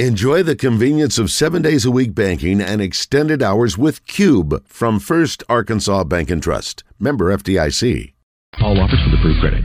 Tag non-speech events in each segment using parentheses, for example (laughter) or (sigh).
Enjoy the convenience of seven days a week banking and extended hours with Cube from First Arkansas Bank and Trust. Member FDIC. All offers with approved credit.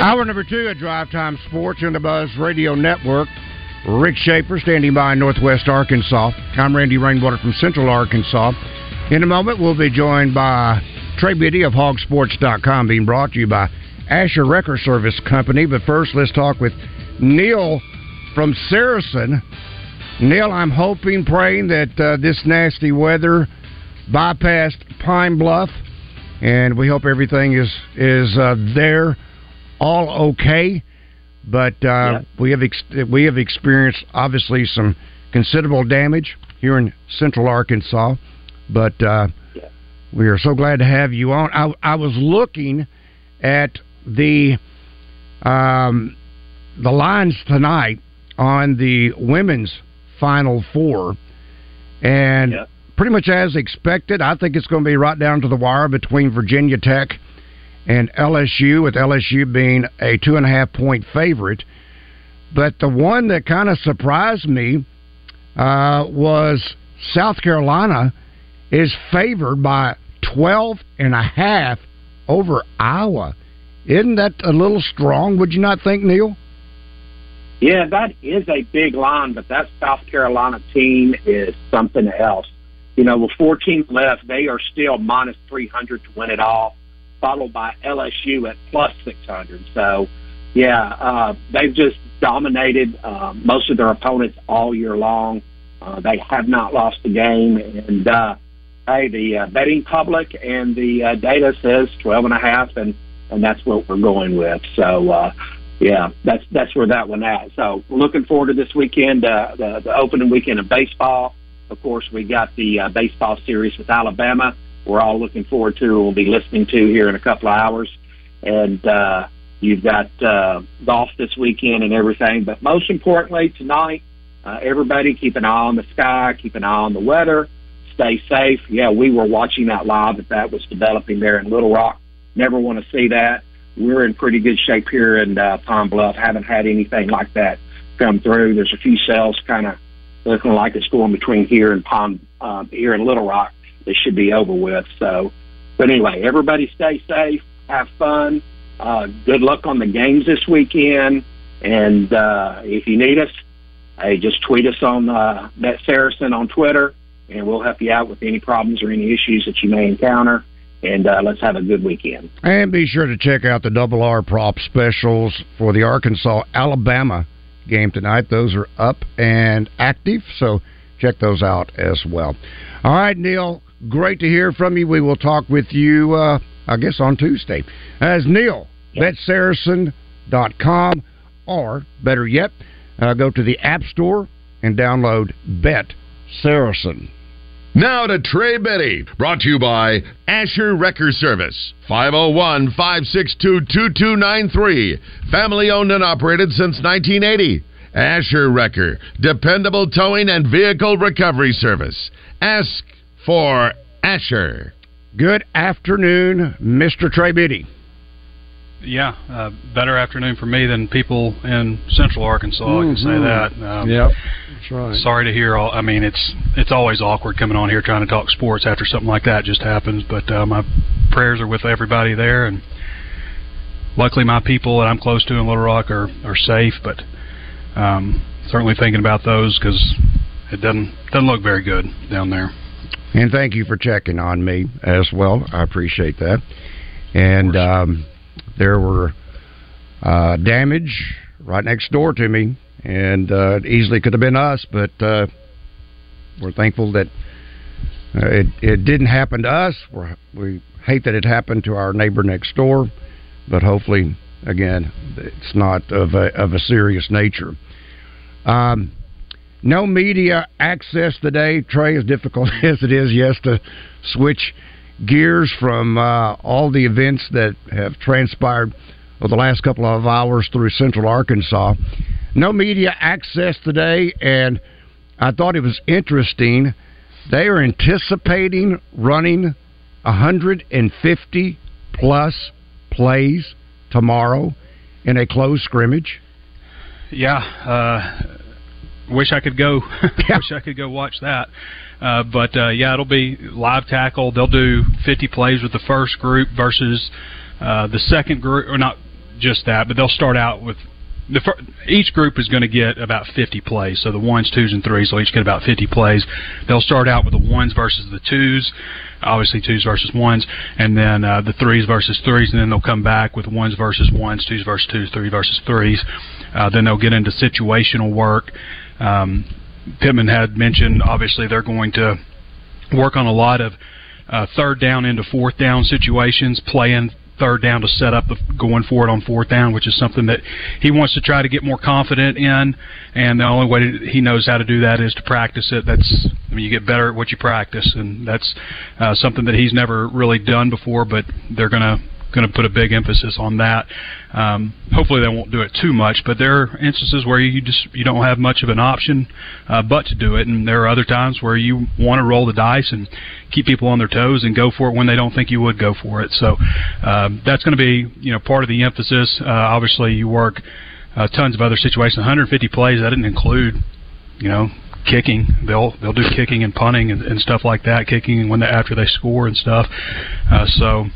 Hour number two at Drive Time Sports on the Buzz Radio Network. Rick Schaeffer standing by in Northwest Arkansas. I'm Randy Rainwater from Central Arkansas. In a moment, we'll be joined by Trey Biddy of HawgSports.com, being brought to you by Asher Wrecker Service Company. But first, let's talk with Neil from Saracen. Neil, I'm hoping, praying that uh, this nasty weather bypassed Pine Bluff, and we hope everything is is uh, there all okay, but uh, we have ex- we have experienced obviously some considerable damage here in Central Arkansas. But uh, we are so glad to have you on. I, I was looking at the um, the lines tonight on the women's Final Four, and pretty much as expected. I think it's going to be right down to the wire between Virginia Tech and LSU, with LSU being a two and a half point favorite. But the one that kind of surprised me uh, was South Carolina is favored by 12 and a half over Iowa. Isn't that a little strong, would you not think, Neil? Yeah, that is a big line, but that South Carolina team is something else. You know, with 14 left, they are still minus 300 to win it all followed by LSU at plus 600. So, yeah, uh, they've just dominated uh, most of their opponents all year long. Uh, they have not lost a game, and uh, hey, the uh, betting public and the uh, data says 12 and a half, and and that's what we're going with. So, uh, yeah, that's that's where that one at. So, looking forward to this weekend, uh, the the opening weekend of baseball. Of course, we got the uh, baseball series with Alabama we're all looking forward to. We'll be listening to here in a couple of hours, and uh, you've got uh, golf this weekend and everything. But most importantly, tonight, uh, everybody keep an eye on the sky, keep an eye on the weather, stay safe. Yeah, we were watching that live that that was developing there in Little Rock. Never want to see that. We're in pretty good shape here in uh, Pine Bluff. Haven't had anything like that come through. There's a few cells kind of looking like it's going between here and Pine, uh, here in Little Rock this should be over with. So, but anyway, everybody stay safe, have fun. Uh, good luck on the games this weekend. And uh, if you need us, hey, just tweet us on uh, Saracen on Twitter, and we'll help you out with any problems or any issues that you may encounter. And uh, let's have a good weekend. And be sure to check out the double R prop specials for the Arkansas Alabama game tonight. Those are up and active, so check those out as well. All right, Neil, great to hear from you. We will talk with you, uh, I guess, on Tuesday. As Neil, betsaracen.com, or better yet, uh, go to the App Store and download Bet Saracen. Now to Trey Biddy, brought to you by Asher Wrecker Service, 501 562 2293. Family owned and operated since 1980. Asher Wrecker, dependable towing and vehicle recovery service. Ask for Asher. Good afternoon, Mr. Trey Biddy. Yeah, uh, better afternoon for me than people in Central Arkansas. I can say that. Um, yep, that's right. Sorry to hear all. I mean, it's it's always awkward coming on here trying to talk sports after something like that just happens. But uh, my prayers are with everybody there, and luckily my people that I'm close to in Little Rock are are safe. But um, certainly thinking about those because it doesn't doesn't look very good down there. And thank you for checking on me as well. I appreciate that. And um, there were uh, damage right next door to me, and uh, it easily could have been us, but uh, we're thankful that uh, it it didn't happen to us. We're, we hate that it happened to our neighbor next door, but hopefully, again, it's not of a of a serious nature. Um, no media access today, Trey. As difficult (laughs) as it is, yes, to switch gears from uh, all the events that have transpired over the last couple of hours through Central Arkansas. No media access today, and I thought it was interesting. They are anticipating running 150 plus plays tomorrow in a closed scrimmage. Yeah, uh, wish I could go. (laughs) wish I could go watch that. Uh, but uh, yeah, it'll be live tackle. They'll do 50 plays with the first group versus uh, the second group, or not just that, but they'll start out with the fir- each group is going to get about 50 plays. So the ones, twos, and threes will each get about 50 plays. They'll start out with the ones versus the twos, obviously twos versus ones, and then uh, the threes versus threes, and then they'll come back with ones versus ones, twos versus twos, three versus threes. Uh, then they'll get into situational work. Um, Pittman had mentioned obviously they're going to work on a lot of uh, third down into fourth down situations, playing third down to set up the going for it on fourth down, which is something that he wants to try to get more confident in. And the only way he knows how to do that is to practice it. That's I mean, you get better at what you practice, and that's uh, something that he's never really done before. But they're gonna going to put a big emphasis on that. Um, hopefully, they won't do it too much, but there are instances where you just you don't have much of an option uh, but to do it, and there are other times where you want to roll the dice and keep people on their toes and go for it when they don't think you would go for it. So uh, that's going to be you know part of the emphasis. Uh, obviously, you work uh, tons of other situations. 150 plays that didn't include you know kicking. They'll they'll do kicking and punting and, and stuff like that. Kicking when they, after they score and stuff. Uh, so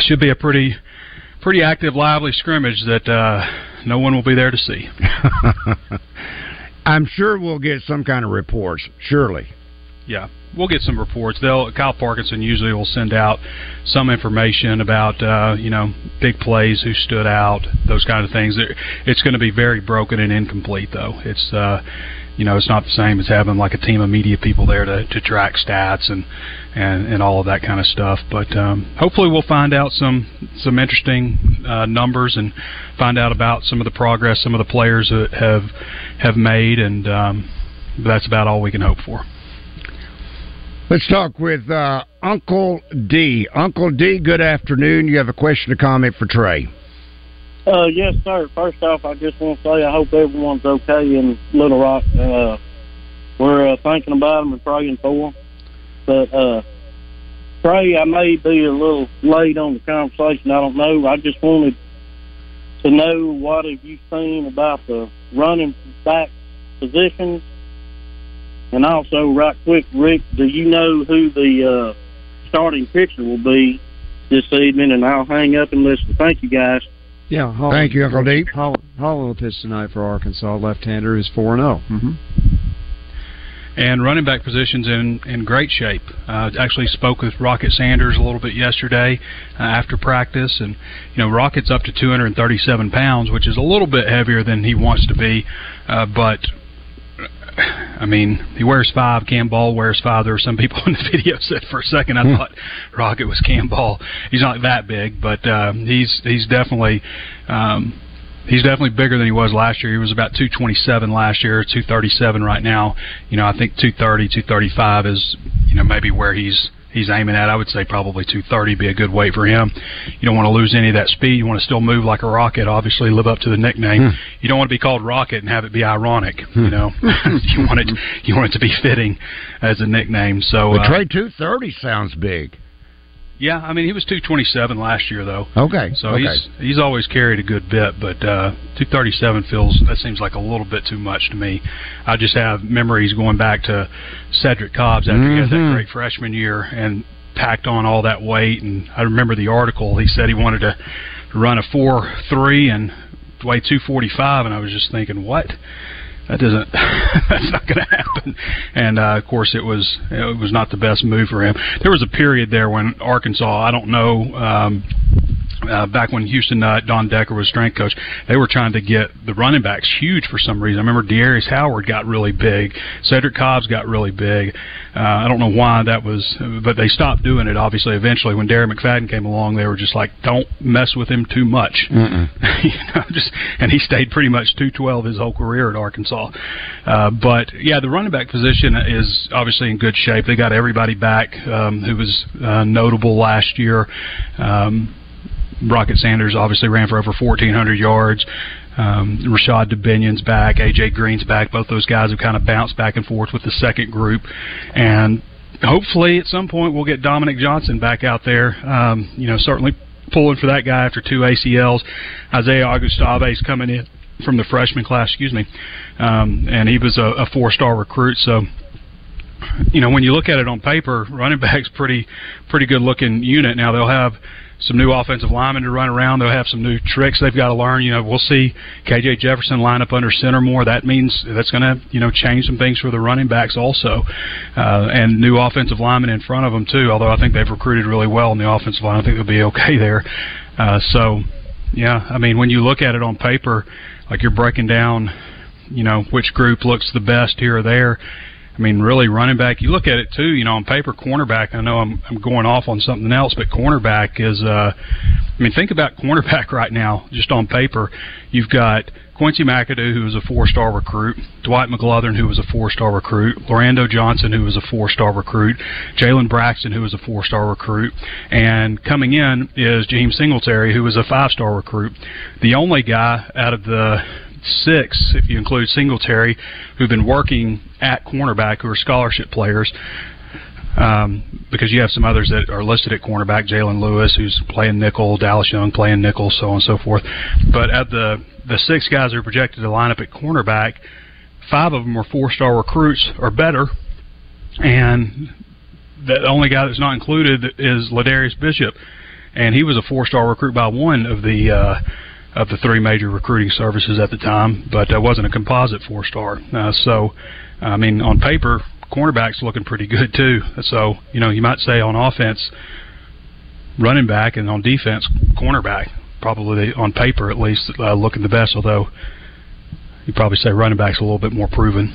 should be a pretty pretty active, lively scrimmage that uh, no one will be there to see. (laughs) I'm sure we'll get some kind of reports. Surely. Yeah, we'll get some reports. They'll Kyle Parkinson usually will send out some information about uh, you know big plays, who stood out, those kind of things. It's going to be very broken and incomplete though. It's uh, you know, it's not the same as having like a team of media people there to, to track stats and, and, and all of that kind of stuff. But um, hopefully, we'll find out some some interesting uh, numbers and find out about some of the progress some of the players have have made, and um, that's about all we can hope for. Let's talk with uh, Uncle D. Uncle D, good afternoon. You have a question or comment for Trey? Uh, yes, sir. First off, I just want to say I hope everyone's okay in Little Rock. Uh, we're uh, thinking about them and praying for them. But uh, Trey, I may be a little late on the conversation. I don't know. I just wanted to know what have you seen about the running back positions, and also, right quick, Rick, do you know who the uh, starting pitcher will be this evening? And I'll hang up and listen. Thank you, guys. Yeah. Hollan, Thank you, Uncle Deep. Hollan, Hollan will pitch tonight for Arkansas. Left-hander is four and zero. And running back positions in in great shape. Uh, actually spoke with Rocket Sanders a little bit yesterday uh, after practice, and you know Rocket's up to 237 pounds, which is a little bit heavier than he wants to be, uh, but I mean, he wears five. Cam Ball wears five. There were some people (laughs) in the video said for a second I hmm. thought Rocket was Cam Ball. He's not that big, but uh, he's he's definitely um, he's definitely bigger than he was last year. He was about 227 last year, 237 right now. You know, I think 230, 235 is you know maybe where he's he's aiming at. I would say probably 230 be a good weight for him. You don't want to lose any of that speed. You want to still move like a rocket. Obviously, live up to the nickname. Hmm. You don't want to be called Rocket and have it be ironic. Hmm. You know, (laughs) (laughs) you want it you want it to be fitting as a nickname. So, but Trey 230 sounds big. Yeah, I mean he was 227 last year though. Okay. So okay. he's he's always carried a good bit, but uh 237 feels that seems like a little bit too much to me. I just have memories going back to Cedric Cobbs after mm-hmm. he had that mm-hmm. great freshman year and packed on all that weight and I remember the article he said he wanted to run a 4-3 and weigh 245 and I was just thinking what? That doesn't (laughs) that's not going to happen. And uh, of course it was it was not the best move for him. There was a period there when arkansas i don't know um, uh, back when Houston uh, Don Decker was strength coach, they were trying to get the running backs huge for some reason. I remember Darius Howard got really big, Cedric Cobbs got really big. Uh, I don't know why that was, but they stopped doing it. Obviously, eventually when Darren McFadden came along, they were just like, "Don't mess with him too much." (laughs) you know, just and he stayed pretty much two twelve his whole career at Arkansas. Uh, but yeah, the running back position is obviously in good shape. They got everybody back um, who was uh, notable last year. Um, Rocket Sanders obviously ran for over 1,400 yards. Um, Rashod Dubinion's back, AJ Green's back. Both those guys have kind of bounced back and forth with the second group, and hopefully at some point we'll get Dominique Johnson back out there. Um, you know, certainly pulling for that guy after two ACLs. Isaiah Augustave is coming in from the freshman class, excuse me, um, and he was a, a four-star recruit. So you know, when you look at it on paper, running back's pretty pretty good looking unit. Now they'll have some new offensive linemen to run around. They'll have some new tricks they've got to learn. You know, we'll see KJ Jefferson line up under center more. That means that's going to you know change some things for the running backs also, uh, and new offensive linemen in front of them too. Although I think they've recruited really well in the offensive line, I think they'll be okay (laughs) there. Uh, so, yeah, I mean, when you look at it on paper, like you're breaking down, you know, which group looks the best here or there I mean, really, running back. You look at it too. You know, on paper, cornerback. I know I'm I'm going off on something else, but cornerback is. uh I mean, think about (laughs) cornerback right now, just on paper. You've got Quincy McAdoo, who was a four-star recruit, Dwight McGlothern, who was a four-star recruit, Lorando Johnson, who was a four-star recruit, Jalen Braxton, who was a four-star recruit, and coming in is Jaheim Singletary, who was a five-star recruit. The only guy out of the six, if you include Singletary, who've been working at cornerback who are scholarship players. Um, because you have some others that are listed at cornerback, Jalen Lewis, who's playing nickel, Dallas Young playing nickel, so on and so forth. But at the the six guys who are projected to line up at cornerback, five of them are four star recruits or better, and the only guy that's not included is Ladarius Bishop, and he was a four star recruit by one of the. Uh, of the three major recruiting services at the time, but wasn't a composite four star. Uh, so, I mean, on paper, cornerback's looking pretty good too. So, you know, you might say on offense, running back, and on defense, cornerback. Probably on paper, at least, uh, looking the best. Although you probably say running back's a little bit more proven.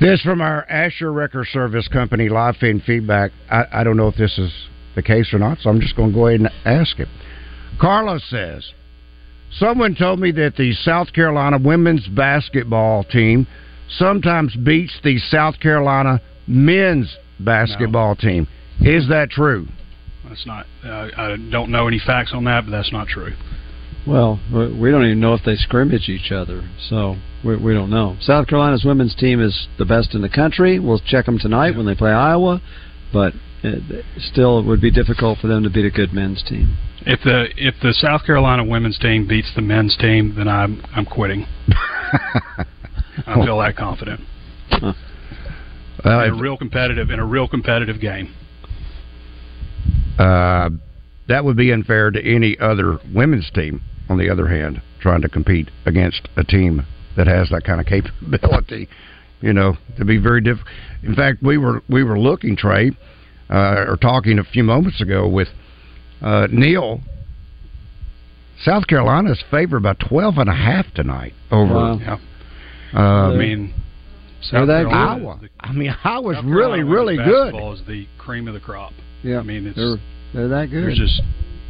This from our Asher Wrecker Service Company live feed feedback. I, I don't know if this is the case or not, so I'm just going to go ahead and ask it. Carlos says, Someone told me that the South Carolina women's basketball team sometimes beats the South Carolina men's basketball no. team. Is that true? That's not. Uh, I don't know any facts on that, but that's not true. Well, we don't even know if they scrimmage each other, so we, we don't know. South Carolina's women's team is the best in the country. We'll check them tonight yeah. when they play Iowa, but it, still, it would be difficult for them to beat a good men's team. If the if the South Carolina women's team beats the men's team, then I'm I'm quitting. (laughs) I feel that confident. Huh. Well, in a real competitive in a real competitive game. Uh, that would be unfair to any other women's team. On the other hand, trying to compete against a team that has that kind of capability, you know, to be very difficult. In fact, we were we were looking Trey uh, or talking a few moments ago with uh, Neil. South Carolina is favored by twelve and a half tonight over. Wow. Yeah. Uh, I mean, South Carolina, Iowa. I mean, Iowa's South really, really good. Basketball is the cream of the crop. Yeah, I mean, it's they're, they're that good. There's just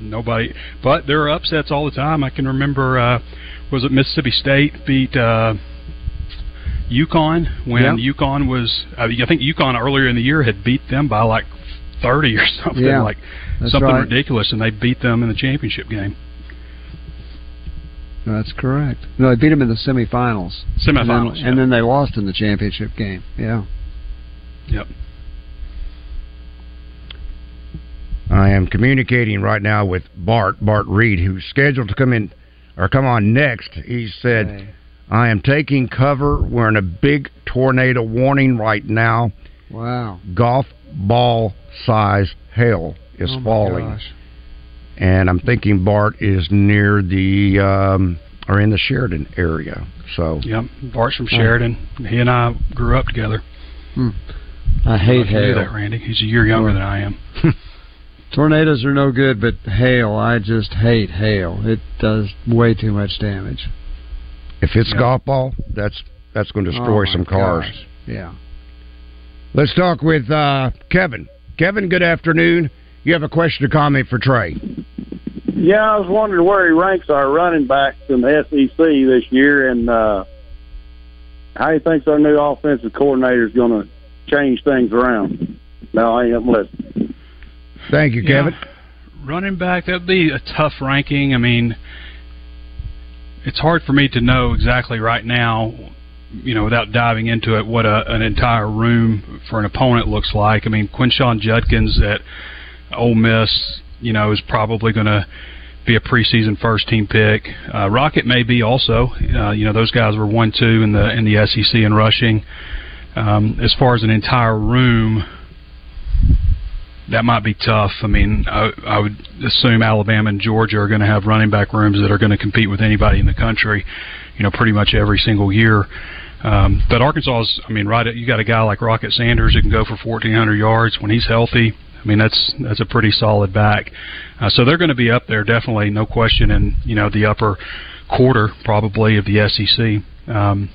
nobody, but there are upsets all the time. I can remember, uh, was it Mississippi State beat uh, UConn when yep. UConn was? Uh, I think UConn earlier in the year had beat them by like thirty or something yeah, like something right. ridiculous, and they beat them in the championship game. That's correct. No, they beat them in the semifinals. Semifinals, and then, yeah. and then they lost in the championship game. Yeah. Yep. I am communicating right now with Bart Bart Reed, who's scheduled to come in or come on next. He said, hey. "I am taking cover. We're in a big tornado warning right now. Wow. Golf ball size hail is oh falling. Gosh. And I'm thinking Bart is near the um, or in the Sheridan area. So yep, Bart's from Sheridan. He and I grew up together. Hmm. I hate I knew hail. that, Randy. He's a year younger than I am. (laughs) Tornadoes are no good, but hail, I just hate hail. It does way too much damage. If it's Yeah. golf ball, that's that's going to destroy Oh, some cars. gosh. Yeah. Let's talk with uh, Kevin. Kevin, good afternoon. You have a question or comment for Trey? Yeah, I was wondering where he ranks our running backs in the SEC this year, and uh, how he thinks our new offensive coordinator is going to change things around. No, I ain't listening. Thank you, Yeah. Kevin. Running back, that'd be a tough ranking. I mean, it's hard for me to know exactly right now, you know, without diving into it, what a, an entire room for an opponent looks like. I mean, Quinshon Judkins at Ole Miss, you know, is probably going to be a preseason first team pick. Uh, Rocket may be also. Uh, you know, those guys were one two in the in the SEC in rushing. Um, as far as an entire room, that might be tough. I mean, I, I would assume Alabama and Georgia are going to have running back rooms that are going to compete with anybody in the country, you know, pretty much every single year. Um, but Arkansas is, I mean, right, you got a guy like Rocket Sanders who can go for 1,400 yards when he's healthy. I mean, that's that's a pretty solid back. Uh, so they're going to be up there, definitely, no question, in you know the upper quarter probably of the SEC. Um,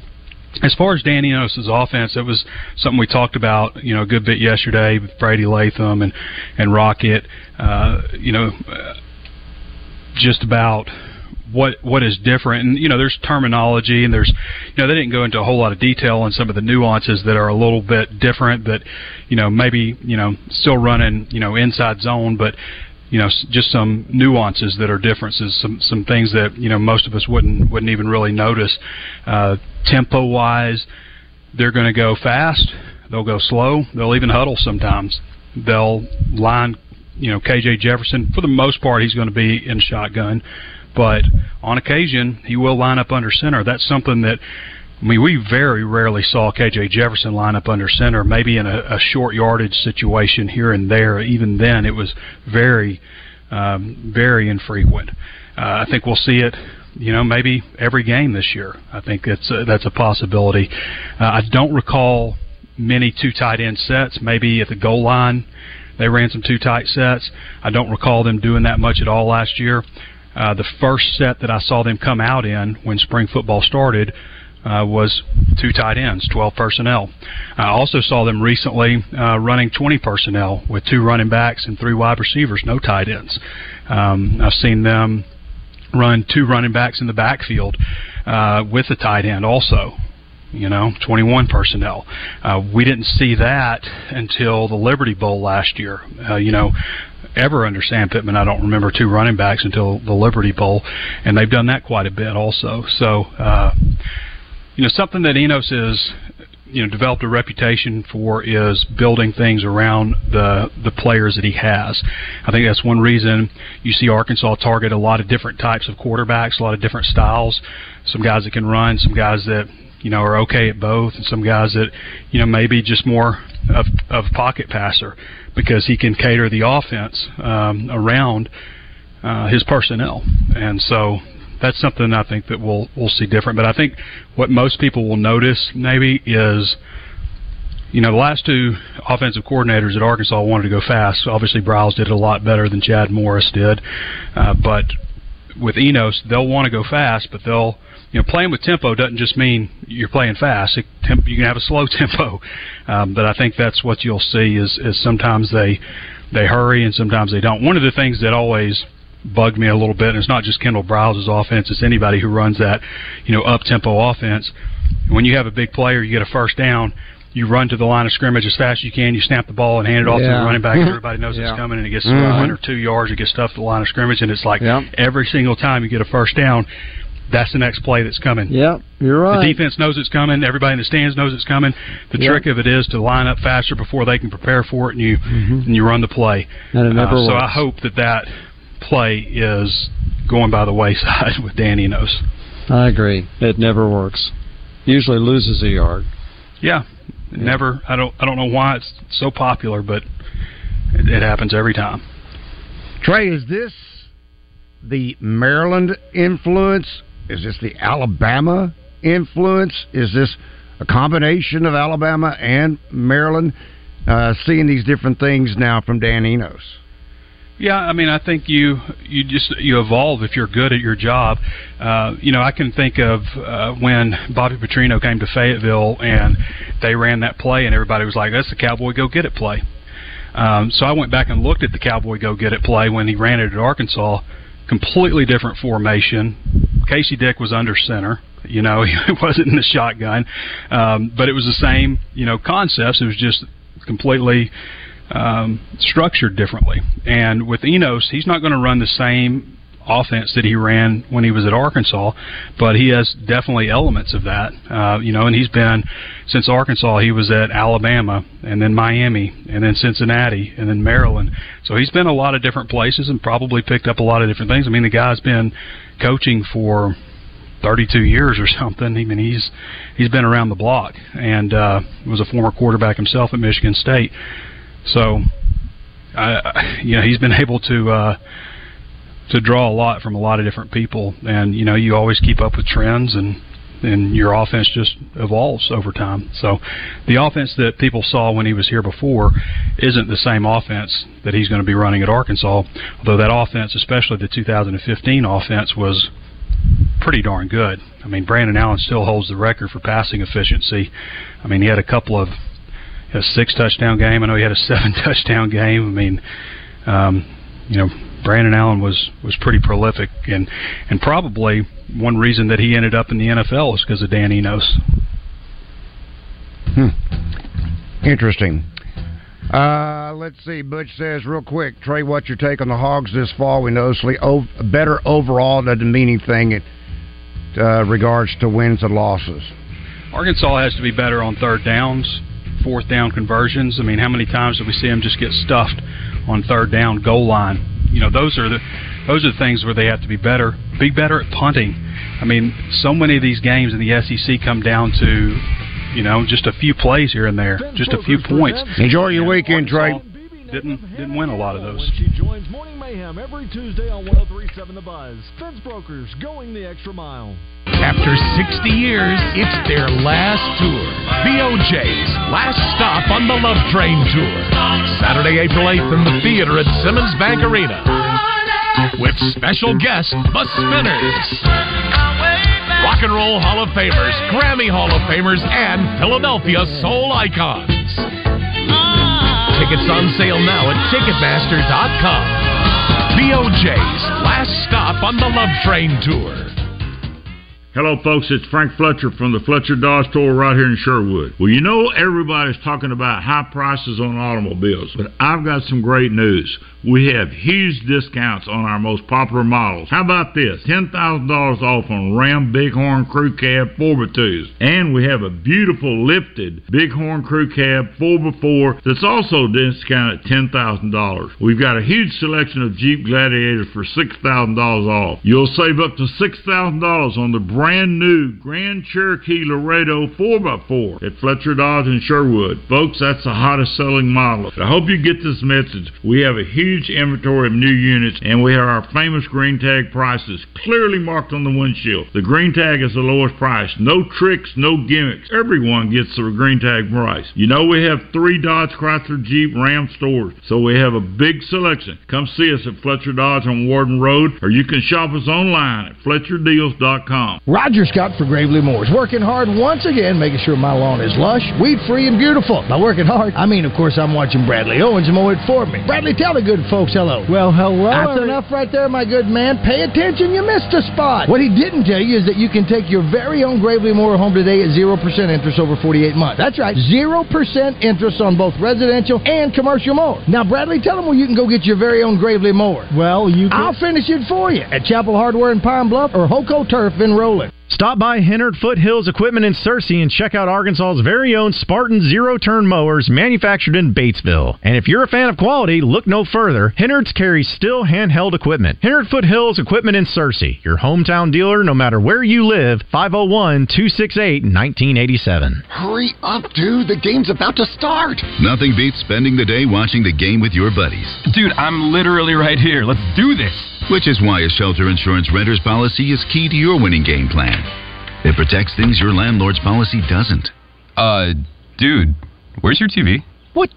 as far as Dan Enos' offense, it was something we talked about, you know, a good bit yesterday with Brady Latham and and Rocket. Uh, you know, uh, just about what what is different, and you know, there's terminology, and there's, you know, they didn't go into a whole lot of detail on some of the nuances that are a little bit different. That, you know, maybe you know, still running, you know, inside zone, but you know, just some nuances that are differences, some some things that you know most of us wouldn't wouldn't even really notice. Uh, tempo wise, they're going to go fast. They'll go slow. They'll even huddle sometimes. They'll line, you know, KJ Jefferson. For the most part, he's going to be in shotgun, but on occasion he will line up under center. That's something that. I mean, we very rarely saw KJ Jefferson line up under center. Maybe in a, a short yardage situation here and there. Even then, it was very, um, very infrequent. Uh, I think we'll see it you know, maybe every game this year. I think that's a, that's a possibility. Uh, I don't recall many two tight end sets. Maybe at the goal line they ran some two tight sets. I don't recall them doing that much at all last year. Uh, the first set that I saw them come out in when spring football started uh, was two tight ends, 12 personnel. I also saw them recently uh, running 20 personnel with two running backs and three wide receivers, no tight ends. Um, I've seen them run two running backs in the backfield uh, with a tight end also. You know, 21 personnel. Uh, we didn't see that until the Liberty Bowl last year. Uh, you know, ever under Sam Pittman, I don't remember two running backs until the Liberty Bowl, and they've done that quite a bit also. So, uh, you know, something that Enos is you know developed a reputation for is building things around the the players that he has. I think that's one reason you see Arkansas target a lot of different types of quarterbacks, a lot of different styles. Some guys that can run, some guys that you know are okay at both, and some guys that you know maybe just more of of pocket passer because he can cater the offense um, around uh, his personnel, and so that's something I think that we'll we'll see different. But I think what most people will notice maybe is, you know, the last two offensive coordinators at Arkansas wanted to go fast. Obviously, Briles did it a lot better than Chad Morris did, uh, but with Enos, they'll want to go fast, but they'll you know playing with tempo doesn't just mean you're playing fast. It, temp, you can have a slow (laughs) tempo, um, but I think that's what you'll see is is sometimes they they hurry and sometimes they don't. One of the things that always bugged me a little bit. And it's not just Kendal Briles's offense; it's anybody who runs that, you know, up tempo offense. When you have a big player, you get a first down. You run to the line of scrimmage as fast as you can. You snap the ball and hand it off to the running back. Everybody knows Yeah. it's coming, and it gets Mhm. one or two yards. It gets stuffed to the line of scrimmage, and it's like Yeah. every single time you get a first down, that's the next play that's coming. Yep, you're right. The defense knows it's coming. Everybody in the stands knows it's coming. The Yeah. trick of it is to line up faster before they can prepare for it, and you Mhm. and you run the play. And it never Uh, so I hope that that play is going by the wayside (laughs) with Danny Enos. I agree. It never works. Usually loses a yard. Yeah, it never. I don't. I don't know why it's so popular, but it, it happens every time. Trey, is this the Maryland influence? Is this the Alabama influence? Is this a combination of Alabama and Maryland? uh, seeing these different things now from Dan Enos. Yeah, I mean, I think you you just you evolve if you're good at your job. Uh, you know, I can think of uh, when Bobby Petrino came to Fayetteville and they ran that play, and everybody was like, "That's the Cowboy Go Get It play." Um, so I went back and looked at the Cowboy Go Get It play when he ran it at Arkansas. Completely different formation. Casey Dick was under center. You know, (laughs) he wasn't in the shotgun, um, but it was the same. You know, concepts. It was just completely um, structured differently. And with Enos, he's not going to run the same offense that he ran when he was at Arkansas, but he has definitely elements of that. Uh, you know, and he's been since Arkansas. He was at Alabama, and then Miami, and then Cincinnati, and then Maryland. So he's been a lot of different places and probably picked up a lot of different things. I mean, the guy's been coaching for 32 years or (laughs) something. I mean, he's he's been around the block and uh, was a former quarterback himself at Michigan State. So, I, you know, he's been (laughs) able to uh, to draw a lot from a lot of different people, and you know, you always keep up with trends and. And your offense just evolves over time. So, the offense that people saw when he was here before isn't the same offense that he's going to be running at Arkansas. Although that offense, especially the 2015 offense, was pretty darn good. I mean, Brandon Allen still holds the record for passing efficiency. I mean, he had a couple of a six touchdown game. I know he had a (laughs) seven touchdown game. I mean, um, you know, Brandon Allen was was pretty prolific, and and probably one reason that he ended up in the NFL is because of Dan Enos. Hmm. Interesting. Uh, let's see. Butch says real quick, Trey, what's your take on the Hogs this fall? We noticeably ov- better overall doesn't mean anything in uh, regards to wins and losses. Arkansas has to be better on third downs, fourth down conversions. I mean, how many times do we see them just get stuffed on third down, goal line? You know, those are the those are the things where they have to be better. Be better at punting. I mean, so many of these games in the SEC come down to you know, just a few plays here and there, just a few points. Enjoy your weekend, Trey. Didn't didn't win a lot of those. She joins Morning Mayhem every Tuesday on 1037 The Buzz. Fence Brokers going the extra mile. After 60 years, it's their last tour. BOJ's last stop on the Love Train Tour. Saturday, April 8th in the theater at Simmons Bank Arena. With special guest, The Spinners. Rock and Roll Hall of Famers, Grammy Hall of Famers, and Philadelphia Soul Icons. Tickets on sale now at Ticketmaster.com. BOJ's last stop on the Love Train Tour. Hello, folks. It's Frank Fletcher from the Fletcher Dodge Store right here in Sherwood. Well, you know everybody's talking about high prices on automobiles, but I've got some great news. We have huge discounts on our most popular models. How about this? $10,000 off on Ram Bighorn Crew Cab 4x2s. And we have a beautiful lifted Bighorn Crew Cab 4x4 that's also discounted $10,000. We've got a huge selection of Jeep Gladiators for $6,000 off. You'll save up to $6,000 on the brand new Grand Cherokee Laredo 4x4 at Fletcher Dodge in Sherwood. Folks, that's the hottest selling model. I hope you get this message. We have a huge inventory of new units and we have our famous green tag prices clearly marked on the windshield. The green tag is the lowest price. No tricks, no gimmicks. Everyone gets the green tag price. You know we have three Dodge, Chrysler, Jeep, Ram stores, so we have a big selection. Come see us at Fletcher Dodge on Warden Road or you can shop us online at FletcherDeals.com. Roger Scott for Gravely Moors, working hard once again, making sure my lawn is lush, weed free, and beautiful. By working hard, I mean, of course, I'm watching Bradley Owens mow it for me. Bradley, tell the good folks hello. Well, hello. That's enough right there, my good man. Pay attention, you missed a spot. What he didn't tell you is that you can take your very own Gravely Mower home today at 0% interest over 48 months. That's right, 0% interest on both residential and commercial mowers. Now, Bradley, tell them where you can go get your very own Gravely Mower. Well, you can... I'll finish it for you at Chapel Hardware in Pine Bluff or Hoco Turf in Roland. Stop by Hennard Foothills Equipment in Searcy and check out Arkansas's very own Spartan zero turn mowers manufactured in Batesville. And if you're a fan of quality, look no further. Hennard's carries Stihl handheld equipment. Hennard Foothills Equipment in Searcy, your hometown dealer no matter where you live, 501 268 1987. Hurry up, dude. The game's about to start. Nothing beats spending the day watching the game with your buddies. Dude, I'm literally right here. Let's do this. Which is why a shelter insurance renter's policy is key to your winning game plan. It protects things your landlord's policy doesn't. Uh, dude, where's your TV? What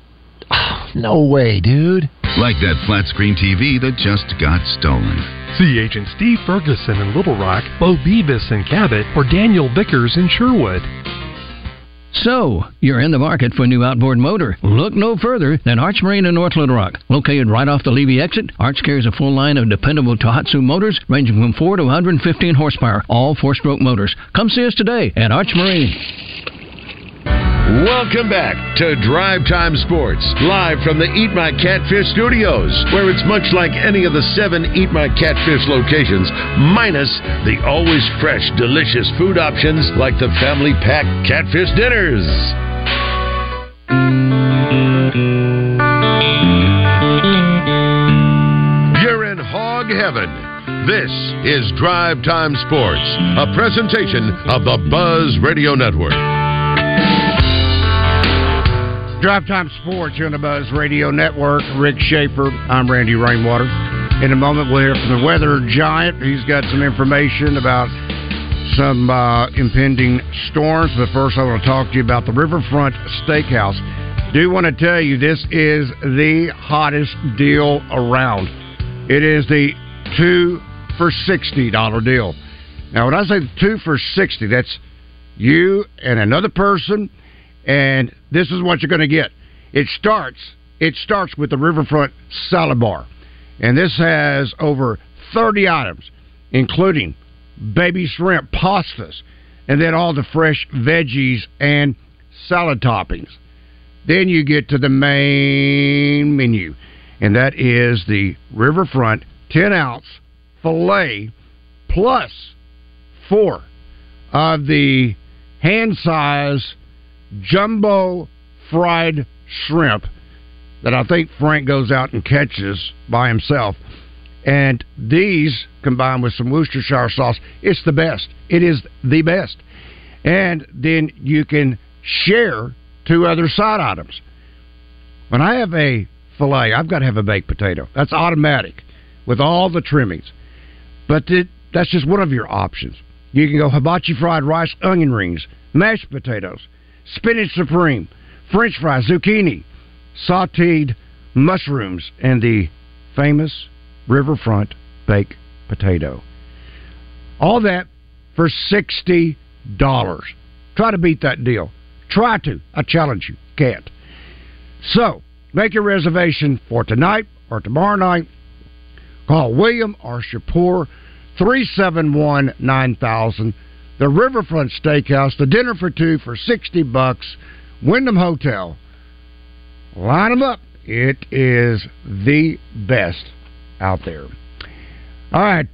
(sighs) No way, dude. Like that flat screen TV that just got stolen. See Agent Steve Ferguson in Little Rock, Bo Beavis in Cabot, or Daniel Vickers in Sherwood. So, you're in the market for a new outboard motor. Look no further than Arch Marine in North Little Rock. Located right off the Levy exit, Arch carries a full line of dependable Tohatsu motors ranging from 4 to 115 horsepower, all four-stroke motors. Come see us today at Arch Marine. Welcome back to Drive Time Sports, live from the Eat My Catfish studios, where it's much like any of the seven Eat My Catfish locations, minus the always fresh, delicious food options like the family pack catfish dinners. You're in hog heaven. This is Drive Time Sports, a presentation of the Buzz Radio Network. Drive Time Sports here on the Buzz Radio Network. Rick Schaeffer. I'm Randy Rainwater. In a moment, we'll hear from the weather giant. He's got some information about some uh, impending storms. But first, I want to talk to you about the Riverfront Steakhouse. Do want to tell you this is the hottest deal around. It is the two for sixty dollar deal. Now, when I say two for sixty, that's you and another person and this is what you're going to get. It starts it starts with the Riverfront Salad Bar, and this has over 30 items, including baby shrimp pastas, and then all the fresh veggies and salad toppings. Then you get to the main menu, and that is the Riverfront 10 ounce filet plus four of the hand size jumbo fried shrimp that I think Frank goes out and catches by himself. And these combined with some Worcestershire sauce, it's the best. It is the best. And then you can share two other side items. When I have a filet, I've got to have a baked potato. That's automatic with all the trimmings. But that's just one of your options. You can go hibachi fried rice, onion rings, mashed potatoes, spinach supreme, french fries, zucchini, sauteed mushrooms, and the famous riverfront baked potato. All that for $60. Try to beat that deal. Try to. I challenge you. Can't. So, make your reservation for tonight or tomorrow night. Call William or Shapur 371 9000 the Riverfront Steakhouse, the dinner for two for 60 bucks, Wyndham Hotel. Line them up. It is the best out there. All right.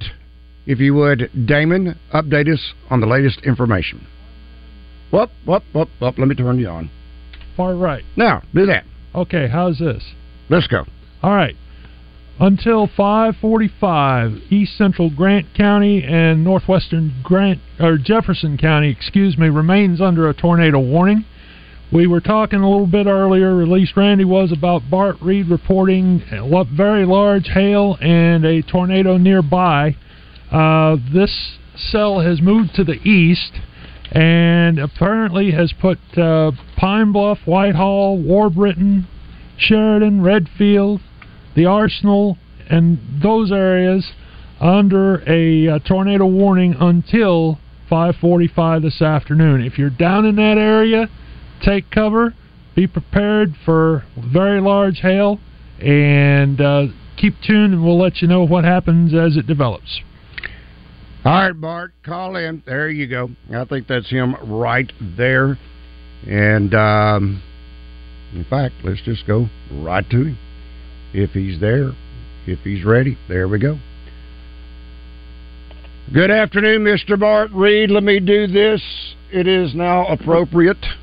If you would, Damon, update us on the latest information. Whoop, whoop, whoop, whoop. Let me turn you on. Far right. Now, do that. Okay, how's this? Let's go. All right. Until 5:45, East Central Grant County and Northwestern Grant or Jefferson County, excuse me, remains under a tornado warning. We were talking a little bit earlier, at least Randy was, about Bart Reed reporting very large hail and a tornado nearby. Uh, this cell has moved to the east and apparently has put uh, Pine Bluff, Whitehall, Warburton, Sheridan, Redfield, the Arsenal, and those areas under a, a tornado warning until 5:45 this afternoon. If you're down in that area, take cover. Be prepared for very large hail, and uh, keep tuned, and we'll let you know what happens as it develops. All right, Bart, call in. There you go. I think that's him right there. And um, in fact, let's just go right to him if he's there, if he's ready. There we go. Good afternoon, Mr. Bart Reed. Let me do this. It is now appropriate.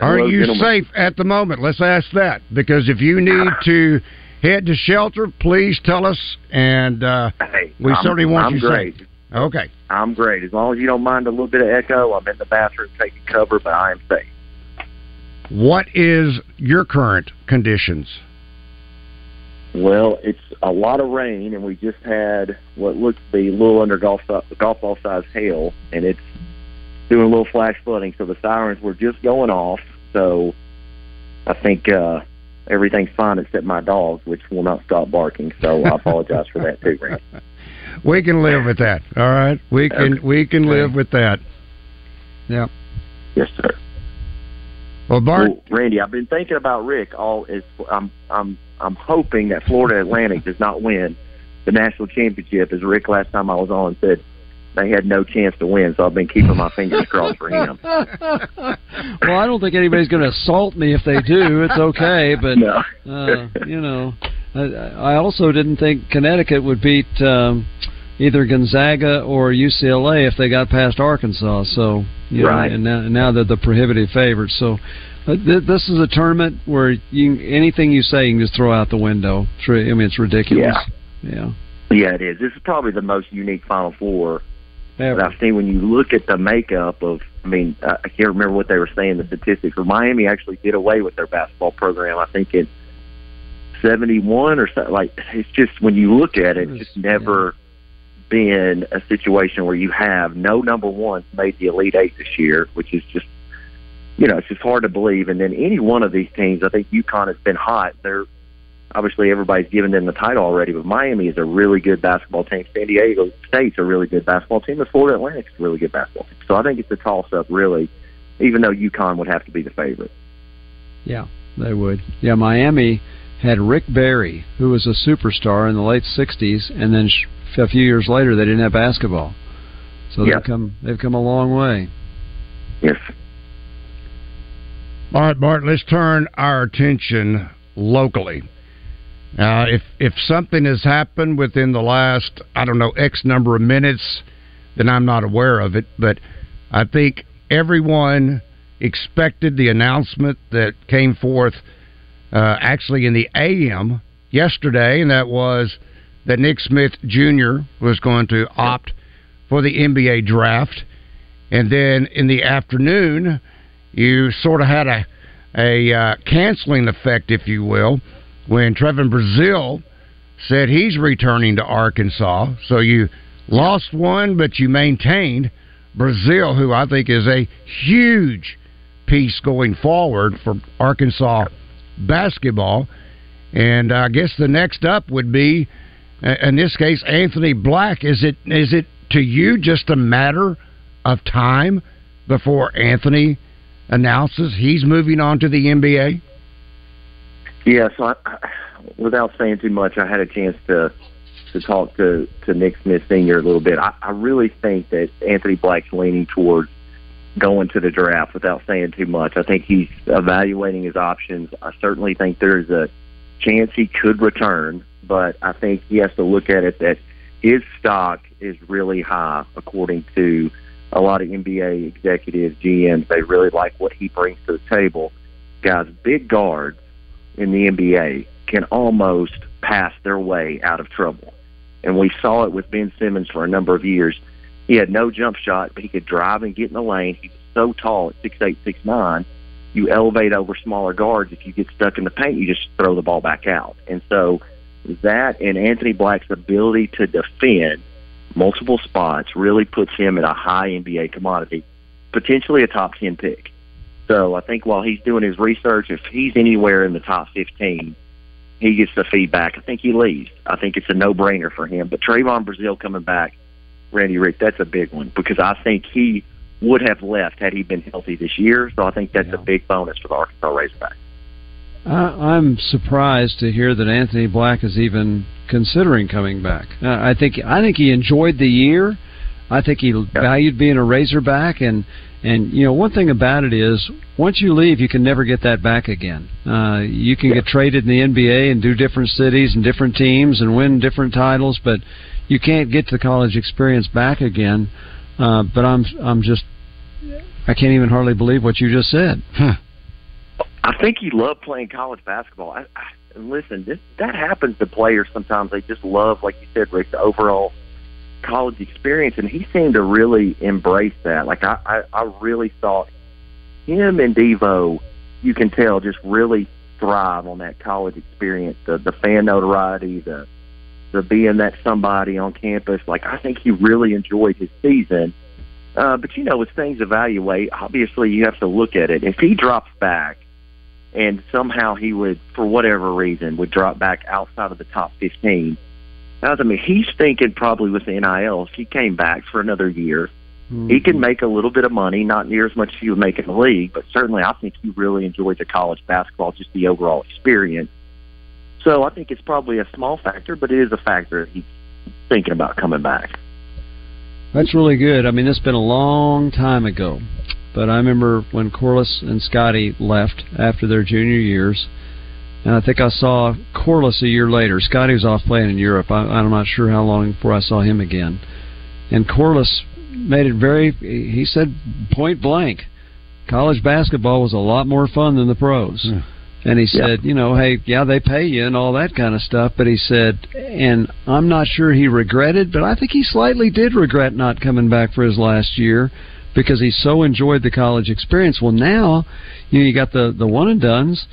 Are Hello, you gentlemen. safe at the moment? Let's ask that because if you need to head to shelter, please tell us, and uh, Hey, we I'm- certainly want I'm you great. safe. Okay. I'm great. As long as you don't mind a little bit of echo, I'm in the bathroom taking cover, but I am safe. What is your current conditions? Well, it's a lot of rain, and we just had what looks to be a little under golf golf ball size hail, and it's doing a little flash flooding. So the sirens were just going off. So I think uh, everything's fine except my dogs, which will not stop barking. So I (laughs) apologize for that too, Randy. We can live with that. All right, we can we can live with that. Yeah. Yes, sir. Well, Bart, Well, Randy, I've been thinking about Rick. All is I'm I'm I'm hoping that Florida Atlantic does not win the national championship. As Rick last time I was on said, they had no chance to win. So I've been keeping my fingers crossed for him. (laughs) well, I don't think anybody's going to assault me if they do. It's okay, but uh, you know, I, I also didn't think Connecticut would beat um, either Gonzaga or UCLA if they got past Arkansas. So, you Right. know, and now, now they're the prohibitive favorites. So. Uh, th- this is a tournament where you anything you say you can just throw out the window. I mean, it's ridiculous. Yeah. Yeah. Yeah, it is. This is probably the most unique Final Four Ever. that I've seen. When you look at the makeup of, I mean, I I can't remember what they were saying. The statistics. But Miami actually did away with their basketball program. I think in '71 or something. Like it's just when you look at it, it's just never been a situation where you have no number one made the Elite Eight this year, which is just you know, it's just hard to believe. And then any one of these teams, I think UConn has been hot. They're obviously everybody's given them the title already, but Miami is a really good basketball team. San Diego State's a really good basketball team. And Florida Atlantic's a really good basketball team. So I think it's a toss up, really, even though UConn would have to be the favorite. Yeah, they would. Yeah, Miami had Rick Barry, who was a superstar in the late '60s, and then a few years later they didn't have basketball. So Yeah. they've come they've come a long way. Yes. All right, Bart. Let's turn our attention locally. Uh, if if something has happened within the last I don't know X number of minutes, then I'm not aware of it. But I think everyone expected the announcement that came forth uh, actually in the AM yesterday, and that was that Nick Smith Jr. was going to opt for the NBA draft, and then in the afternoon, you sort of had a a uh, canceling effect, if you will, when Trevon Brazile said he's returning to Arkansas. So you lost one, but you maintained Brazile, who I think is a huge piece going forward for Arkansas basketball. And I guess the next up would be, uh, in this case, Anthony Black. Is it is it to you just a matter of time before Anthony announces he's moving on to the NBA? Yeah, so I, without saying too much, I had a chance to to talk to to Nick Smith Senior a little bit. I, I really think that Anthony Black's leaning towards going to the draft without saying too much. I think he's evaluating his options. I certainly think there's a chance he could return, but I think he has to look at it that his stock is really high according to a lot of NBA executives, GMs. They really like what he brings to the table. Guys, big guards in the NBA can almost pass their way out of trouble. And we saw it with Ben Simmons for a number of years. He had no jump shot, but he could drive and get in the lane. He was so tall at six eight, six nine. You elevate over smaller guards. If you get stuck in the paint, you just throw the ball back out. And so that and Anthony Black's ability to defend multiple spots really puts him at a high NBA commodity, potentially a top ten pick. So I think while he's doing his research, if he's anywhere in the top fifteen, he gets the feedback. I think he leaves. I think it's a no brainer for him. But Trevon Brazile coming back, Randy Rick, that's a big one because I think he would have left had he been healthy this year. So I think that's a big bonus for the Arkansas Razorbacks. I, I'm surprised to hear that Anthony Black is even considering coming back. Uh, I think I think he enjoyed the year. I think he valued being a Razorback, and and you know one thing about it is once you leave, you can never get that back again. Uh, you can get traded in the NBA and do different cities and different teams and win different titles, but you can't get the college experience back again. Uh, but I'm I'm just I can't even hardly believe what you just said. Huh. I think he loved playing college basketball. I, I, And listen, this that happens to players sometimes. They just love, like you said, Rick, the overall college experience, and he seemed to really embrace that. Like I, I, I really thought him and Devo, you can tell, just really thrive on that college experience. The the fan notoriety, the the being that somebody on campus. Like I think he really enjoyed his season. Uh, but you know, as things evaluate, obviously you have to look at it. If he drops back and somehow he would, for whatever reason, would drop back outside of the top 15. Now, I mean, he's thinking probably with the NIL, if he came back for another year, mm-hmm. he can make a little bit of money, not near as much as he would make in the league, but certainly I think he really enjoyed the college basketball, just the overall experience. So I think it's probably a small factor, but it is a factor he's thinking about coming back. That's really good. I mean, it's been a long time ago. But I remember when Corliss and Scotty left after their junior years, and I think I saw Corliss a year later. Scotty was off playing in Europe. I, I'm not sure how long before I saw him again. And Corliss made it very. He said point blank, college basketball was a lot more fun than the pros. Yeah. And he said, yeah. you know, hey, yeah, they pay you and all that kind of stuff. But he said, and I'm not sure he regretted, but I think he slightly did regret not coming back for his last year because he so enjoyed the college experience. Well, now you know you got the the one and duns.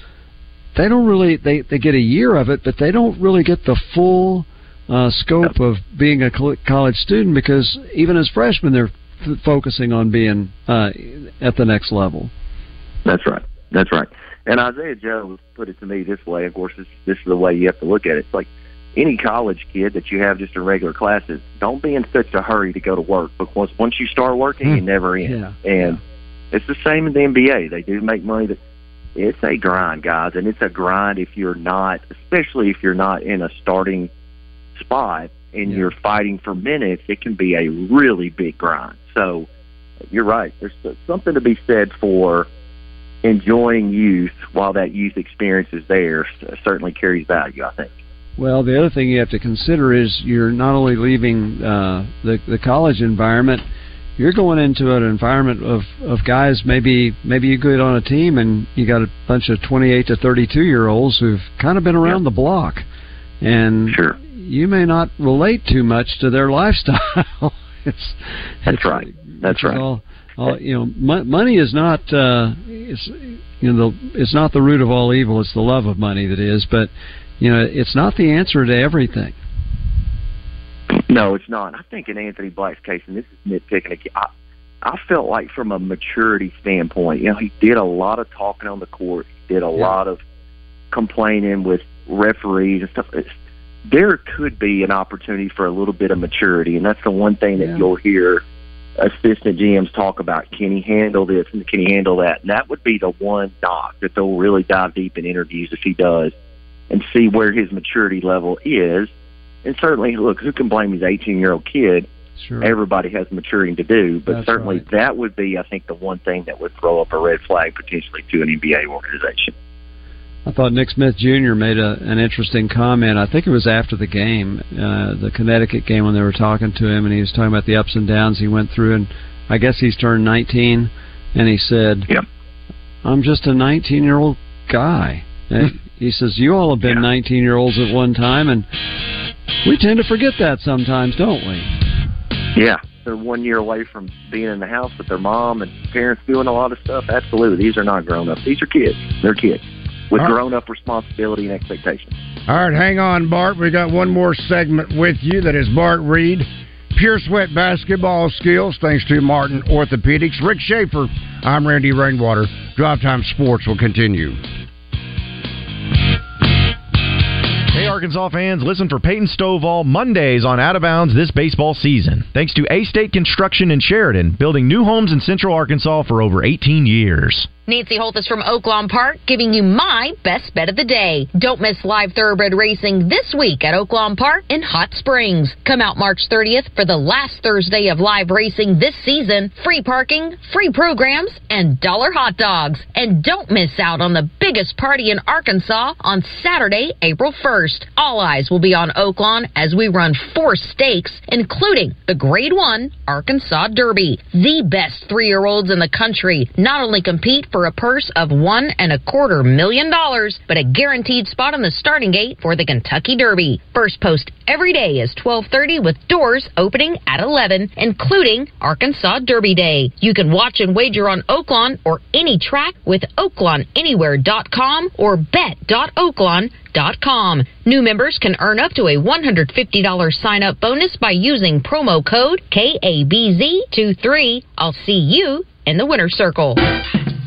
They don't really they they get a year of it, but they don't really get the full uh, scope of being a college student because even as freshmen they're f- focusing on being uh, at the next level. That's right. That's right. And Isaiah Jones put it to me this way. Of course, this, this is the way you have to look at it. It's like any college kid that you have just in regular classes, don't be in such a hurry to go to work because once you start working, mm. you never end. Yeah. And yeah. it's the same in the NBA. They do make money, but it's a grind, guys, and it's a grind if you're not, especially if you're not in a starting spot and yeah. you're fighting for minutes. It can be a really big grind. So you're right. There's something to be said for enjoying youth while that youth experience is there. Certainly carries value, I think. Well, the other thing you have to consider is you're not only leaving uh, the the college environment, you're going into an environment of of guys. Maybe maybe you get on a team and you got a bunch of 28 to 32 year olds who've kind of been around the block, and sure. you may not relate too much to their (laughs) lifestyle. it's that's it's, right. That's right. All, all, you know, m- money is not uh, it's you know the, it's not the root of all evil. It's the love of money that is, but you know, it's not the answer to everything. No, it's not. I think in Anthony Black's case, and this is nitpicking I, I felt like from a maturity standpoint, you know, he did a lot of talking on the court, he did a yeah. lot of complaining with referees and stuff. It's, there could be an opportunity for a little bit of maturity, and that's the one thing that yeah. you'll hear assistant GMs talk about. Can he handle this and can he handle that? And that would be the one knock that they'll really dive deep in interviews if he does and see where his maturity level is. And certainly, look, who can blame his 18 year old kid? Sure. Everybody has maturing to do, but That's certainly right. that would be, I think, the one thing that would throw up a red flag potentially to an NBA organization. I thought Nick Smith Jr. made a, an interesting comment. I think it was after the game, uh, the Connecticut game, when they were talking to him, and he was talking about the ups and downs he went through. And I guess he's turned 19, and he said, yep. "I'm just a 19 year old guy." (laughs) He says, You all have been 19 year olds at one time, and we tend to forget that sometimes, don't we? Yeah. They're one year away from being in the house with their mom and parents doing a lot of stuff. Absolutely. These are not grown ups. These are kids. They're kids with grown up responsibility and expectations. All right, hang on, Bart. We got one more segment with you. That is Bart Reed. Pure Sweat basketball skills, thanks to Martin Orthopedics. Rick Schaeffer. I'm Randy Rainwater. Drive Time Sports will continue. Hey, Arkansas fans, listen for Peyton Stovall Mondays on Out of Bounds this baseball season. Thanks to A State Construction in Sheridan, building new homes in Central Arkansas for over 18 years. Nancy Holthus from Oaklawn Park giving you my best bet of the day. Don't miss live thoroughbred racing this week at Oaklawn Park in Hot Springs. Come out March 30th for the last Thursday of live racing this season. Free parking, free programs, and dollar hot dogs. And don't miss out on the biggest party in Arkansas on Saturday, April 1st. All eyes will be on Oaklawn as we run four stakes, including the Grade 1 Arkansas Derby. The best three year olds in the country not only compete for for a purse of one and a quarter million dollars, but a guaranteed spot on the starting gate for the Kentucky Derby. First post every day is 12:30 with doors opening at 11, including Arkansas Derby Day. You can watch and wager on Oaklawn or any track with OaklawnAnywhere.com or bet.oaklawn.com. New members can earn up to a $150 sign-up bonus by using promo code KABZ23. I'll see you in the winner's circle.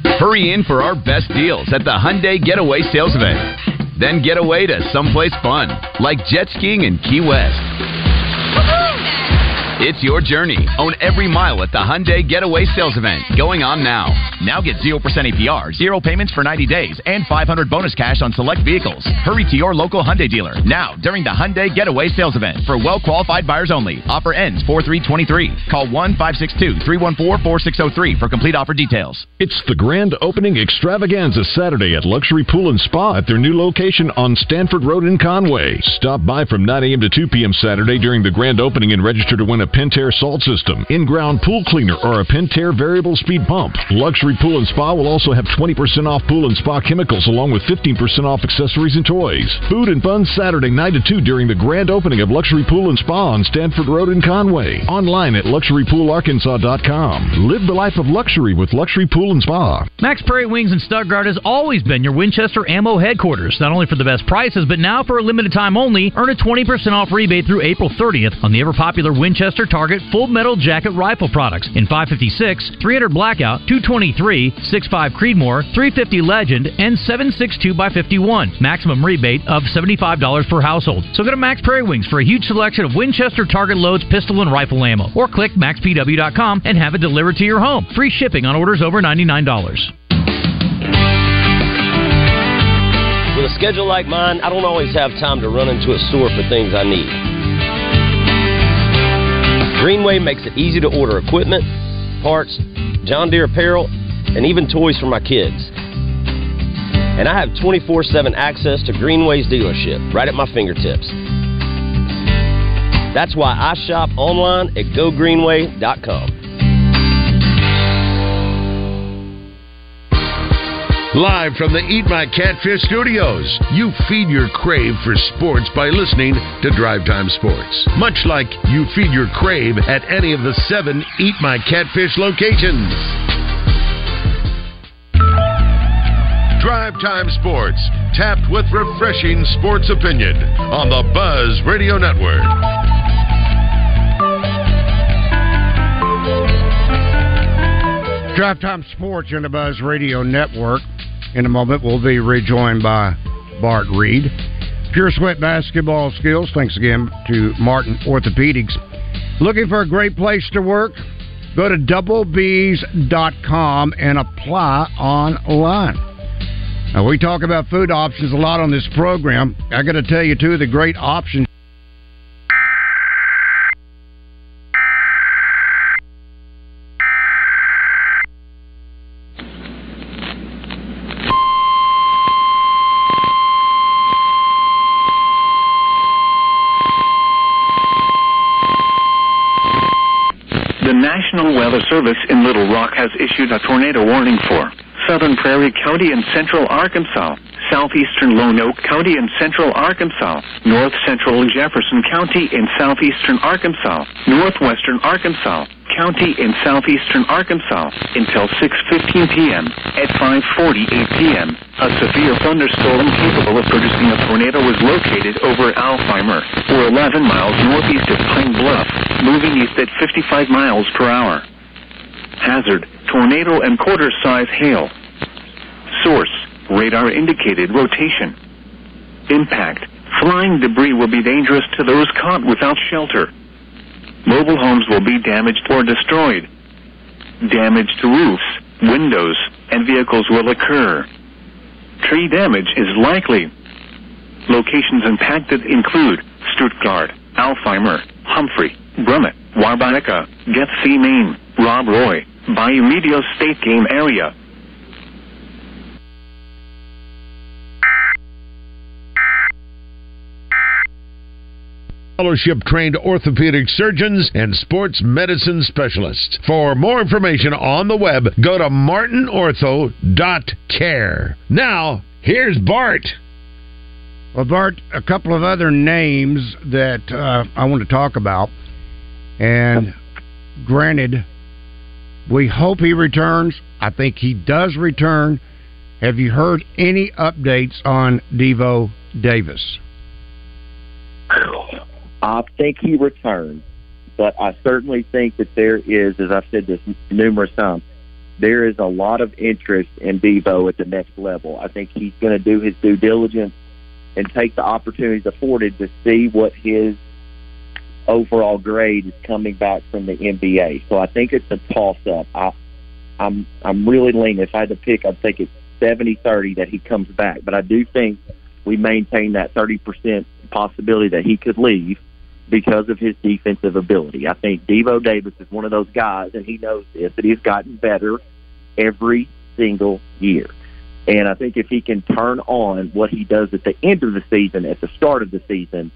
Hurry in for our best deals at the Hyundai Getaway Sales Event. Then get away to someplace fun, like jet skiing in Key West. It's your journey. Own every mile at the Hyundai Getaway Sales Event going on now. Now get 0% APR, 0 payments for 90 days, and 500 bonus cash on select vehicles. Hurry to your local Hyundai dealer now during the Hyundai Getaway Sales Event for well qualified buyers only. Offer ends 4323. Call 1 562 314 4603 for complete offer details. It's the grand opening extravaganza Saturday at Luxury Pool and Spa at their new location on Stanford Road in Conway. Stop by from 9 a.m. to 2 p.m. Saturday during the grand opening and register to win a Pentair salt system, in-ground pool cleaner, or a Pentair variable speed pump. Luxury Pool and Spa will also have 20% off pool and spa chemicals along with 15% off accessories and toys. Food and fun Saturday 9 to 2 during the grand opening of Luxury Pool and Spa on Stanford Road in Conway. Online at luxurypoolarkansas.com. Live the life of luxury with Luxury Pool and Spa. Mack's Prairie Wings in Stuttgart has always been your Winchester ammo headquarters, not only for the best prices, but now for a limited time only, earn a 20% off rebate through April 30th on the ever popular Winchester Target Full Metal Jacket rifle products in 556, 300 Blackout, 223, 65 Creedmoor, 350 Legend, and 762 by 51. Maximum rebate of $75 per household. So go to Mack's Prairie Wings for a huge selection of Winchester Target loads, pistol, and rifle ammo, or click mackspw.com and have it delivered to your home. Free shipping on orders over $99. With a schedule like mine, I don't always have time to run into a store for things I need. Greenway makes it easy to order equipment, parts, John Deere apparel, and even toys for my kids. And I have 24 7 access to Greenway's dealership right at my fingertips. That's why I shop online at gogreenway.com. Live from the Eat My Catfish studios, you feed your crave for sports by listening to Drive Time Sports. Much like you feed your crave at any of the seven Eat My Catfish locations. Drive Time Sports, tapped with refreshing sports opinion on the Buzz Radio Network. Drive Time Sports on the Buzz Radio Network. In a moment, we'll be rejoined by Bart Reed. Pure Sweat Basketball Skills. Thanks again to Martin Orthopedics. Looking for a great place to work? Go to doublebees.com and apply online. Now, we talk about food options a lot on this program. I got to tell you, two of the great options. Weather Service in Little Rock has issued a tornado warning for Southern Prairie County and Central Arkansas, Southeastern Lonoke County and Central Arkansas, North Central Jefferson County in Southeastern Arkansas, Northwestern Arkansas, County in Southeastern Arkansas until 6:15 p.m. At 5:48 p.m., a severe thunderstorm capable of producing a tornado was located over Altheimer, or 11 miles northeast of Pine Bluff, moving east at 55 miles per hour. Hazard: tornado and quarter-size hail. Source: radar indicated rotation. Impact: flying debris will be dangerous to those caught without shelter. Mobile homes will be damaged or destroyed. Damage to roofs, windows, and vehicles will occur. Tree damage is likely. Locations impacted include Stuttgart, Altheimer, Humphrey, Brummett, Warbanica, Getsemain, Rob Roy, Bayou Meto State Game Area. fellowship trained orthopedic surgeons and sports medicine specialists. For more information on the web, go to martinortho.care. Now, here's Bart. Well, Bart, a couple of other names that uh, I want to talk about. And granted, we hope he returns. I think he does return. Have you heard any updates on Devo Davis? I think he returned, but I certainly think that there is, as I've said this numerous times, there is a lot of interest in Devo at the next level. I think he's going to do his due diligence and take the opportunities afforded to see what his overall grade is coming back from the NBA. So I think it's a toss up. I I'm I'm really leaning if I had to pick I'd think it's 70-30 that he comes back. But I do think we maintain that 30% possibility that he could leave because of his defensive ability. I think Devo Davis is one of those guys and he knows this that he's gotten better every single year. And I think if he can turn on what he does at the end of the season, at the start of the season,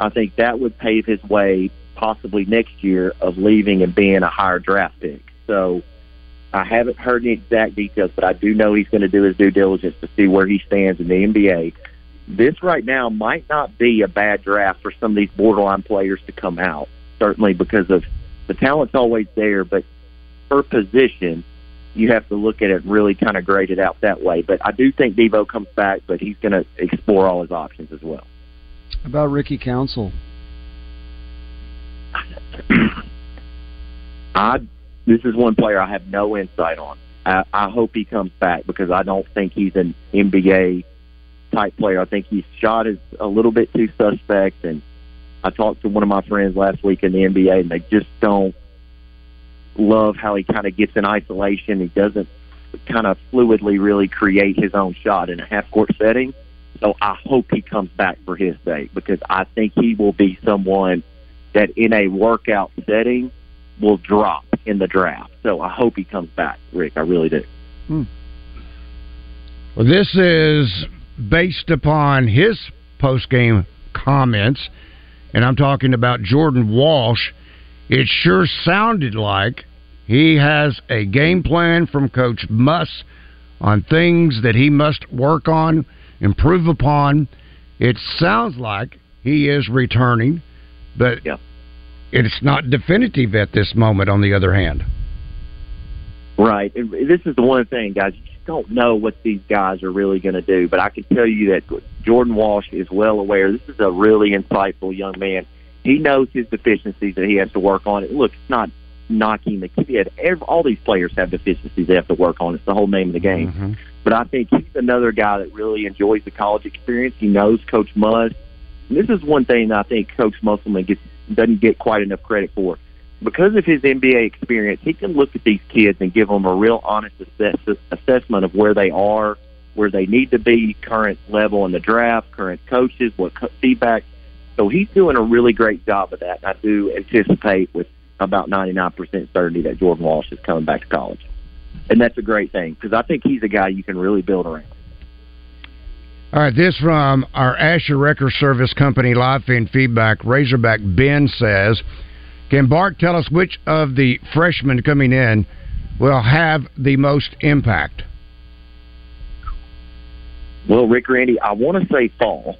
I think that would pave his way possibly next year of leaving and being a higher draft pick. So I haven't heard the exact details, but I do know he's going to do his due diligence to see where he stands in the NBA. This right now might not be a bad draft for some of these borderline players to come out, certainly because of the talent's always there, but per position, you have to look at it really kind of grade it out that way. But I do think Devo comes back, but he's going to explore all his options as well. About Ricky Council. (clears throat) I this is one player I have no insight on. I, I hope he comes back because I don't think he's an NBA type player. I think his shot is a little bit too suspect. And I talked to one of my friends last week in the NBA, and they just don't love how he kind of gets in isolation. He doesn't kind of fluidly really create his own shot in a half court setting. So I hope he comes back for his sake because I think he will be someone that in a workout setting will drop in the draft. So I hope he comes back, Rick. I really do. Hmm. Well, this is based upon his post game comments, and I'm talking about Jordan Walsh. It sure sounded like he has a game plan from Coach Muss on things that he must work on, improve upon. It sounds like he is returning, but it's not definitive at this moment, on the other hand. Right. And This is the one thing, guys. You just don't know what these guys are really going to do. But I can tell you that Jordan Walsh is well aware. This is a really insightful young man. He knows his deficiencies that he has to work on. It. Look, it's not knocking the kid. Every, all these players have deficiencies they have to work on. It's the whole name of the game. Mm-hmm. But I think he's another guy that really enjoys the college experience. He knows Coach. And this is one thing that I think Coach Musselman gets doesn't get quite enough credit for. Because of his NBA experience, he can look at these kids and give them a real honest assess- assessment of where they are, where they need to be, current level in the draft, current coaches, what co- feedback. So he's doing a really great job of that. I do anticipate with about 99% certainty that Jordan Walsh is coming back to college. And that's a great thing because I think he's a guy you can really build around. All right, this from our Asher Wrecker Service Company live feed feedback. Razorback Ben says, "Can Bart tell us which of the freshmen coming in will have the most impact?" Well, Rick Randy, I want to say fall,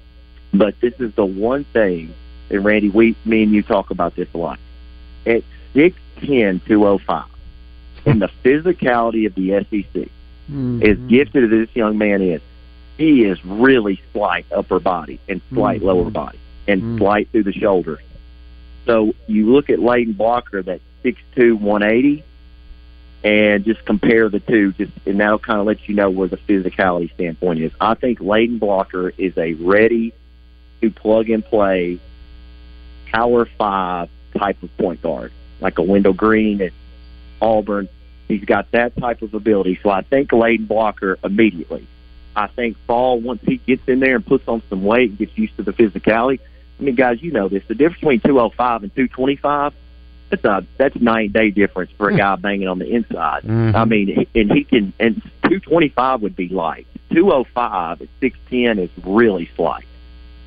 but this is the one thing, and Randy, we, me and you talk about this a lot. At 6'10", 205, and the physicality of the SEC, as gifted as this young man is, he is really slight upper body and slight Mhm. lower body and slight through the shoulders. So you look at Layden Blocker, that 6'2", 180, and just compare the two, just and that'll kind of let you know where the physicality standpoint is. I think Layden Blocker is a ready to plug and play power five type of point guard, like a Wendell Green at Auburn. He's got that type of ability. So I think Layden Blocker immediately. I think Fall once he gets in there and puts on some weight and gets used to the physicality. I mean, guys, you know this. The difference between 205 and 225 that's a that's nine day difference for a guy banging on the inside. Mhm. I mean, and he can and two twenty five would be light. Two oh five at six ten is really slight.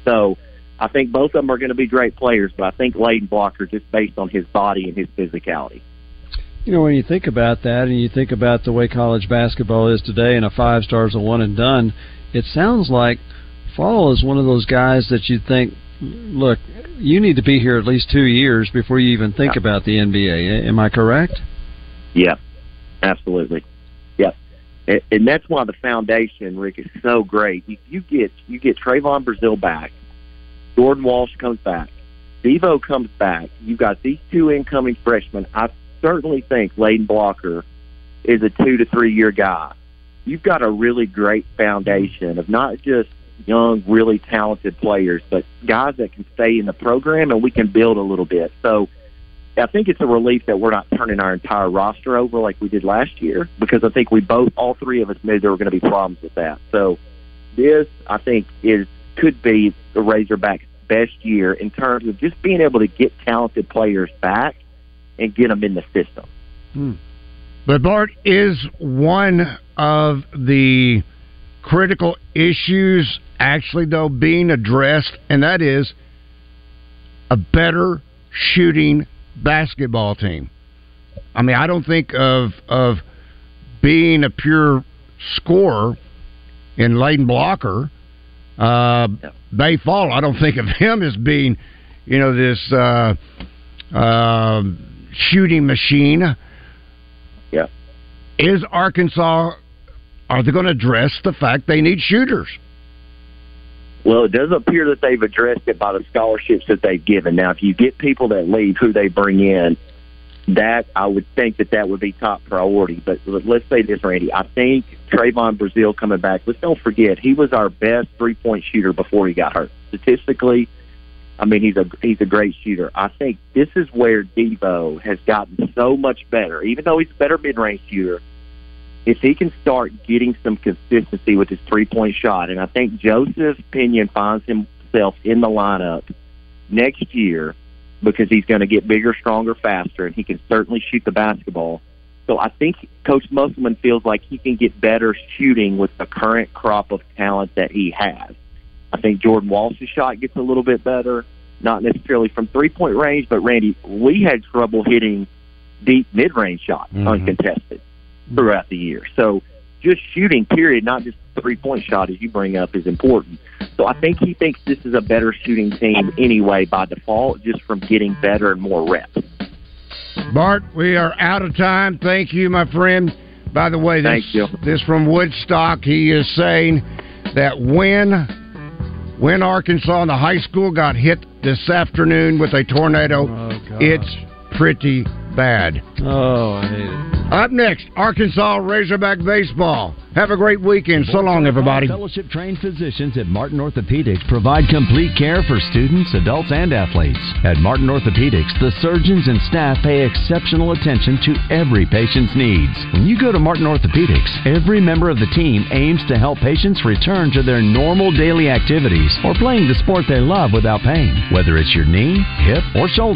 So I think both of them are going to be great players, but I think Layden Blocker, just based on his body and his physicality. You know, when you think about that and you think about the way college basketball is today and a five stars a one and done, it sounds like Fall is one of those guys that you'd think, look, you need to be here at least two years before you even think about the NBA. Am I correct? Yeah, absolutely. Yep. And, and that's why the foundation, Rick, is so great. You, you get you get Trevon Brazile back, Jordan Walsh comes back, Devo comes back. You've got these two incoming freshmen. I certainly think Layden Blocker is a two to three year guy. You've got a really great foundation of not just young, really talented players, but guys that can stay in the program and we can build a little bit. So I think it's a relief that we're not turning our entire roster over like we did last year because I think we both, all three of us, knew there were going to be problems with that. So this, I think, is could be the Razorbacks' best year in terms of just being able to get talented players back and get them in the system. Hmm. But Bart is one of the critical issues actually though being addressed, and that is a better shooting basketball team. I mean, I don't think of of being a pure scorer in Layden Blocker. Uh, Baye Fall, I don't think of (laughs) him as being, you know, this uh, uh, shooting machine. Yeah. Is Arkansas? Are they going to address the fact they need shooters? Well, it does appear that they've addressed it by the scholarships that they've given. Now, if you get people that leave, who they bring in, that I would think that that would be top priority. But let's say this, Randy. I think Trevon Brazile coming back. Let's don't forget he was our best three point shooter before he got hurt. Statistically, I mean he's a he's a great shooter. I think this is where Devo has gotten so much better. Even though he's a better mid range shooter, if he can start getting some consistency with his three point shot, and I think Joseph Pinion finds himself in the lineup next year because he's going to get bigger, stronger, faster, and he can certainly shoot the basketball. So I think Coach Musselman feels like he can get better shooting with the current crop of talent that he has. I think Jordan Walsh's shot gets a little bit better, not necessarily from three point range, but Randy, we had trouble hitting deep mid range shots Mm-hmm. uncontested throughout the year. So just shooting, period, not just three point shot as you bring up, is important. So I think he thinks this is a better shooting team anyway by default, just from getting better and more reps. Bart, we are out of time. Thank you, my friend. By the way, this, Thank you. this from Woodstock. He is saying that when when Arkansas and the high school got hit this afternoon with a tornado, oh, it's pretty bad. Oh, I hate it. Up next, Arkansas Razorback baseball. Have a great weekend. So long, everybody. Fellowship trained physicians at Martin Orthopedics provide complete care for students, adults, and athletes. At Martin Orthopedics, the surgeons and staff pay exceptional attention to every patient's needs. When you go to Martin Orthopedics, every member of the team aims to help patients return to their normal daily activities or playing the sport they love without pain. Whether it's your knee, hip, or shoulder,